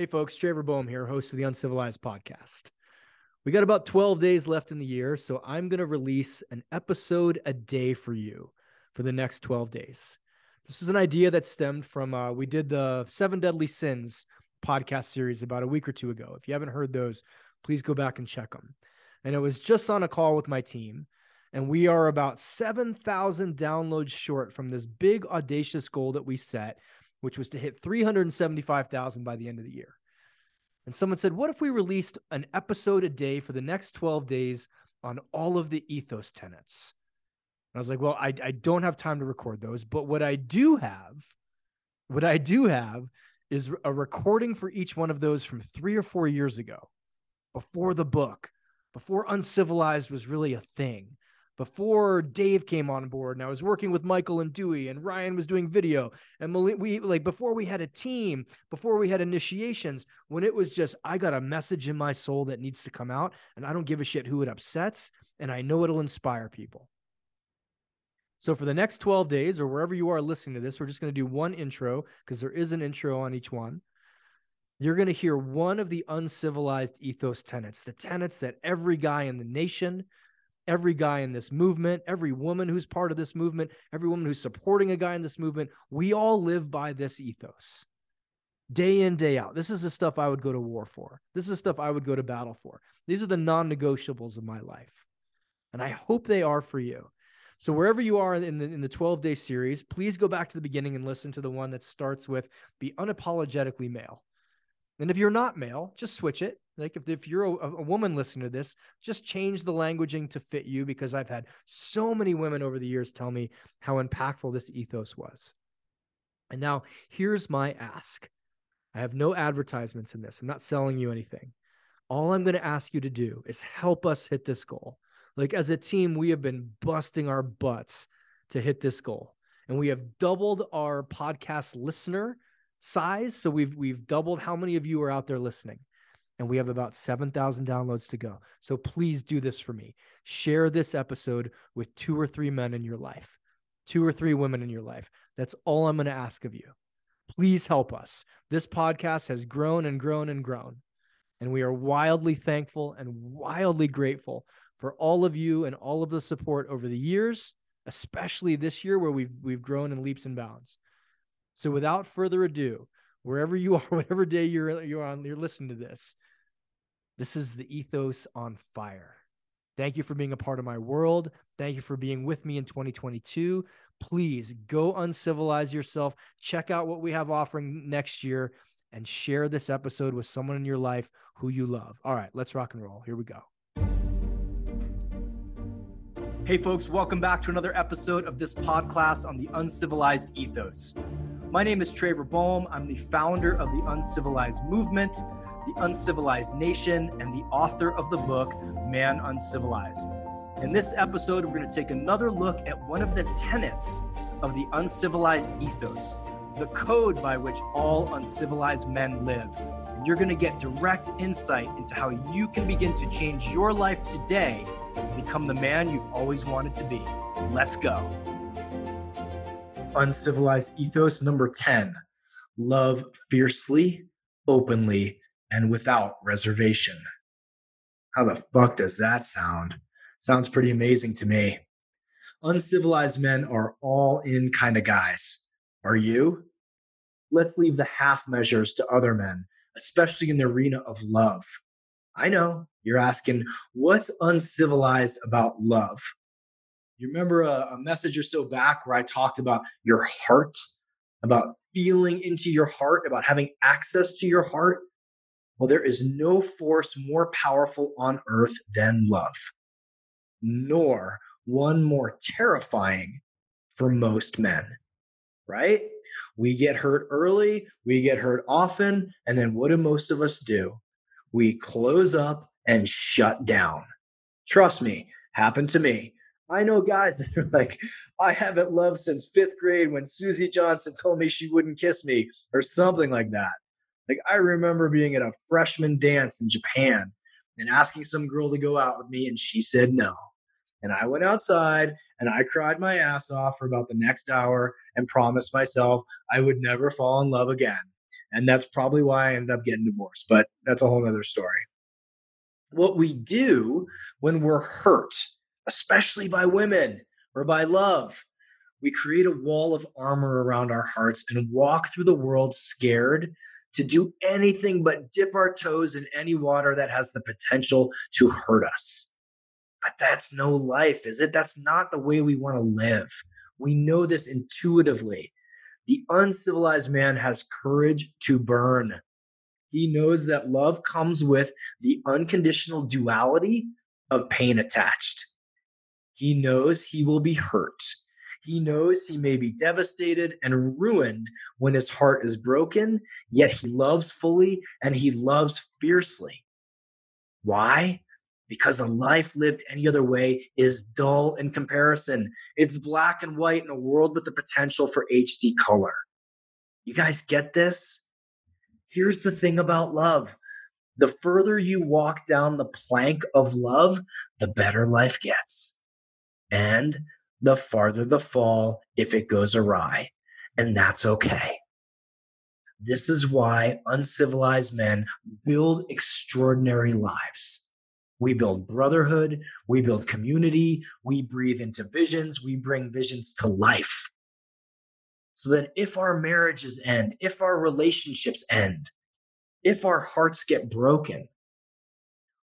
Hey, folks, Traver Boehm here, host of the Uncivilized podcast. We got about 12 days left in the year, so I'm going to release an episode a day for you for the next 12 days. This is an idea that stemmed from uh, we did the Seven Deadly Sins podcast series about a week or two ago. If you haven't heard those, please go back and check them. And it was just on a call with my team. And we are about 7,000 downloads short from this big, audacious goal that we set which was to hit 375,000 by the end of the year. And someone said, What if we released an episode a day for the next 12 days on all of the ethos tenets? And I was like, Well, I, I don't have time to record those, but what I do have, what I do have is a recording for each one of those from three or four years ago, before the book, before Uncivilized was really a thing before Dave came on board and I was working with Michael and Dewey and Ryan was doing video and we like before we had a team, before we had initiations, when it was just I got a message in my soul that needs to come out and I don't give a shit who it upsets and I know it'll inspire people. So for the next 12 days or wherever you are listening to this, we're just going to do one intro because there is an intro on each one. You're going to hear one of the uncivilized ethos tenets, the tenets that every guy in the nation, every guy in this movement, every woman who's part of this movement, every woman who's supporting a guy in this movement, we all live by this ethos day in, day out. This is the stuff I would go to war for. This is the stuff I would go to battle for. These are the non negotiables of my life. And I hope they are for you. So wherever you are in the in the 12 day series, please go back to the beginning and listen to the one that starts with be unapologetically male. And if you're not male, just switch it. Like if, if you're a, a, woman listening to this, just change the languaging to fit you because I've had so many women over the years tell me how impactful this ethos was. And now here's my ask. I have no advertisements in this. I'm not selling you anything. All I'm going to ask you to do is help us hit this goal. Like as a team, we have been busting our butts to hit this goal. And we have doubled our podcast listener size. So we've we've doubled how many of you are out there listening. And we have about 7,000 downloads to go. So please do this for me. Share this episode with two or three men in your life, two or three women in your life. That's all I'm going to ask of you. Please help us. This podcast has grown and grown and grown. And we are wildly thankful and wildly grateful for all of you and all of the support over the years, especially this year where we've we've grown in leaps and bounds. So without further ado, wherever you are, whatever day you're you're on, you're listening to this. This is the ethos on fire. Thank you for being a part of my world. Thank you for being with me in 2022. Please go uncivilize yourself. Check out what we have offering next year and share this episode with someone in your life who you love. All right, let's rock and roll. Here we go. Hey, folks, welcome back to another episode of this podcast on the uncivilized ethos. My name is Traver Boehm. I'm the founder of the Uncivilized Movement, the Uncivilized Nation, and the author of the book, Man Uncivilized. In this episode, we're going to take another look at one of the tenets of the uncivilized ethos, the code by which all uncivilized men live. And you're going to get direct insight into how you can begin to change your life today and become the man you've always wanted to be. Let's go uncivilized ethos number 10 love fiercely, openly, and without reservation. How the fuck does that sound? Sounds pretty amazing to me. Uncivilized men are all in kind of guys. Are you? Let's leave the half measures to other men, especially in the arena of love. I know you're asking, what's uncivilized about love? You remember a, a message or so back where I talked about your heart, about feeling into your heart, about having access to your heart? Well, there is no force more powerful on earth than love, nor one more terrifying for most men, right? We get hurt early, we get hurt often, and then what do most of us do? We close up and shut down. Trust me, happened to me. I know guys that are like, I haven't loved since fifth grade when Susie Johnson told me she wouldn't kiss me or something like that. Like, I remember being at a freshman dance in Japan and asking some girl to go out with me, and she said no. And I went outside and I cried my ass off for about the next hour and promised myself I would never fall in love again. And that's probably why I ended up getting divorced, but that's a whole other story. What we do when we're hurt, especially by women or by love, we create a wall of armor around our hearts and walk through the world scared to do anything but dip our toes in any water that has the potential to hurt us. But that's no life, is it? That's not the way we want to live. We know this intuitively. The uncivilized man has courage to burn. He knows that love comes with the unconditional duality of pain attached. He knows he will be hurt. He knows he may be devastated and ruined when his heart is broken, yet he loves fully and he loves fiercely. Why? Because a life lived any other way is dull in comparison. It's black and white in a world with the potential for HD color. You guys get this? Here's the thing about love the further you walk down the plank of love, the better life gets. And the farther the fall if it goes awry. And that's okay. This is why uncivilized men build extraordinary lives. We build brotherhood, we build community, we breathe into visions, we bring visions to life. So that if our marriages end, if our relationships end, if our hearts get broken,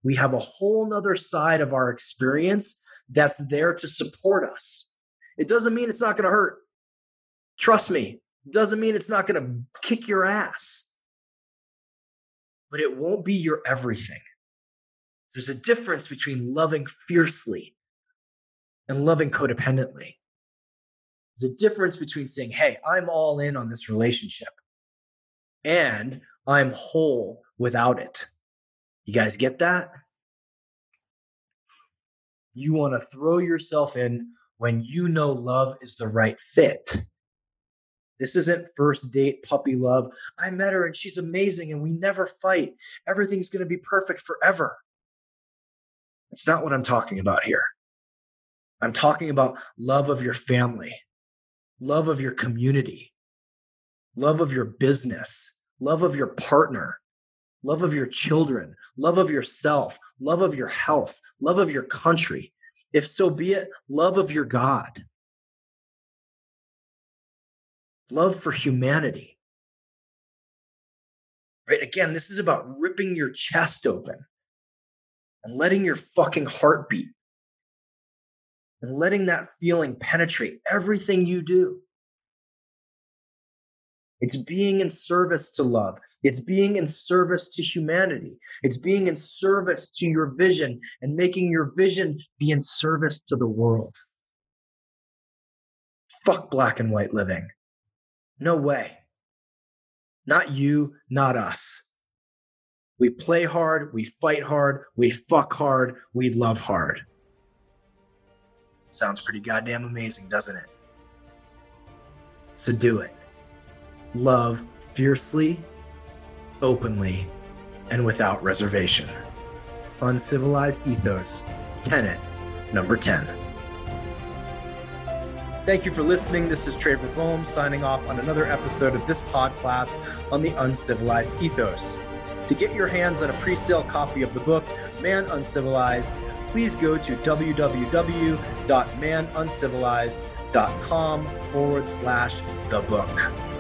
we have a whole nother side of our experience that's there to support us. It doesn't mean it's not going to hurt. Trust me, it doesn't mean it's not going to kick your ass, but it won't be your everything. There's a difference between loving fiercely and loving codependently. There's a difference between saying, Hey, I'm all in on this relationship and I'm whole without it. You guys get that? You want to throw yourself in when you know love is the right fit. This isn't first date puppy love. I met her and she's amazing and we never fight. Everything's going to be perfect forever. That's not what I'm talking about here. I'm talking about love of your family, love of your community, love of your business, love of your partner, love of your children, love of yourself, love of your health, love of your country. If so be it, love of your God, love for humanity. Right? Again, this is about ripping your chest open and letting your fucking heart beat and letting that feeling penetrate everything you do. It's being in service to love. It's being in service to humanity. It's being in service to your vision and making your vision be in service to the world. Fuck black and white living. No way. Not you, not us. We play hard, we fight hard, we fuck hard, we love hard. Sounds pretty goddamn amazing, doesn't it? So do it. Love fiercely openly, and without reservation. Uncivilized Ethos, Tenet number 10. Thank you for listening. This is Traver Boehm signing off on another episode of this podcast on the Uncivilized Ethos. To get your hands on a pre sale copy of the book, Man Uncivilized, please go to www.manuncivilized.com forward slash the book.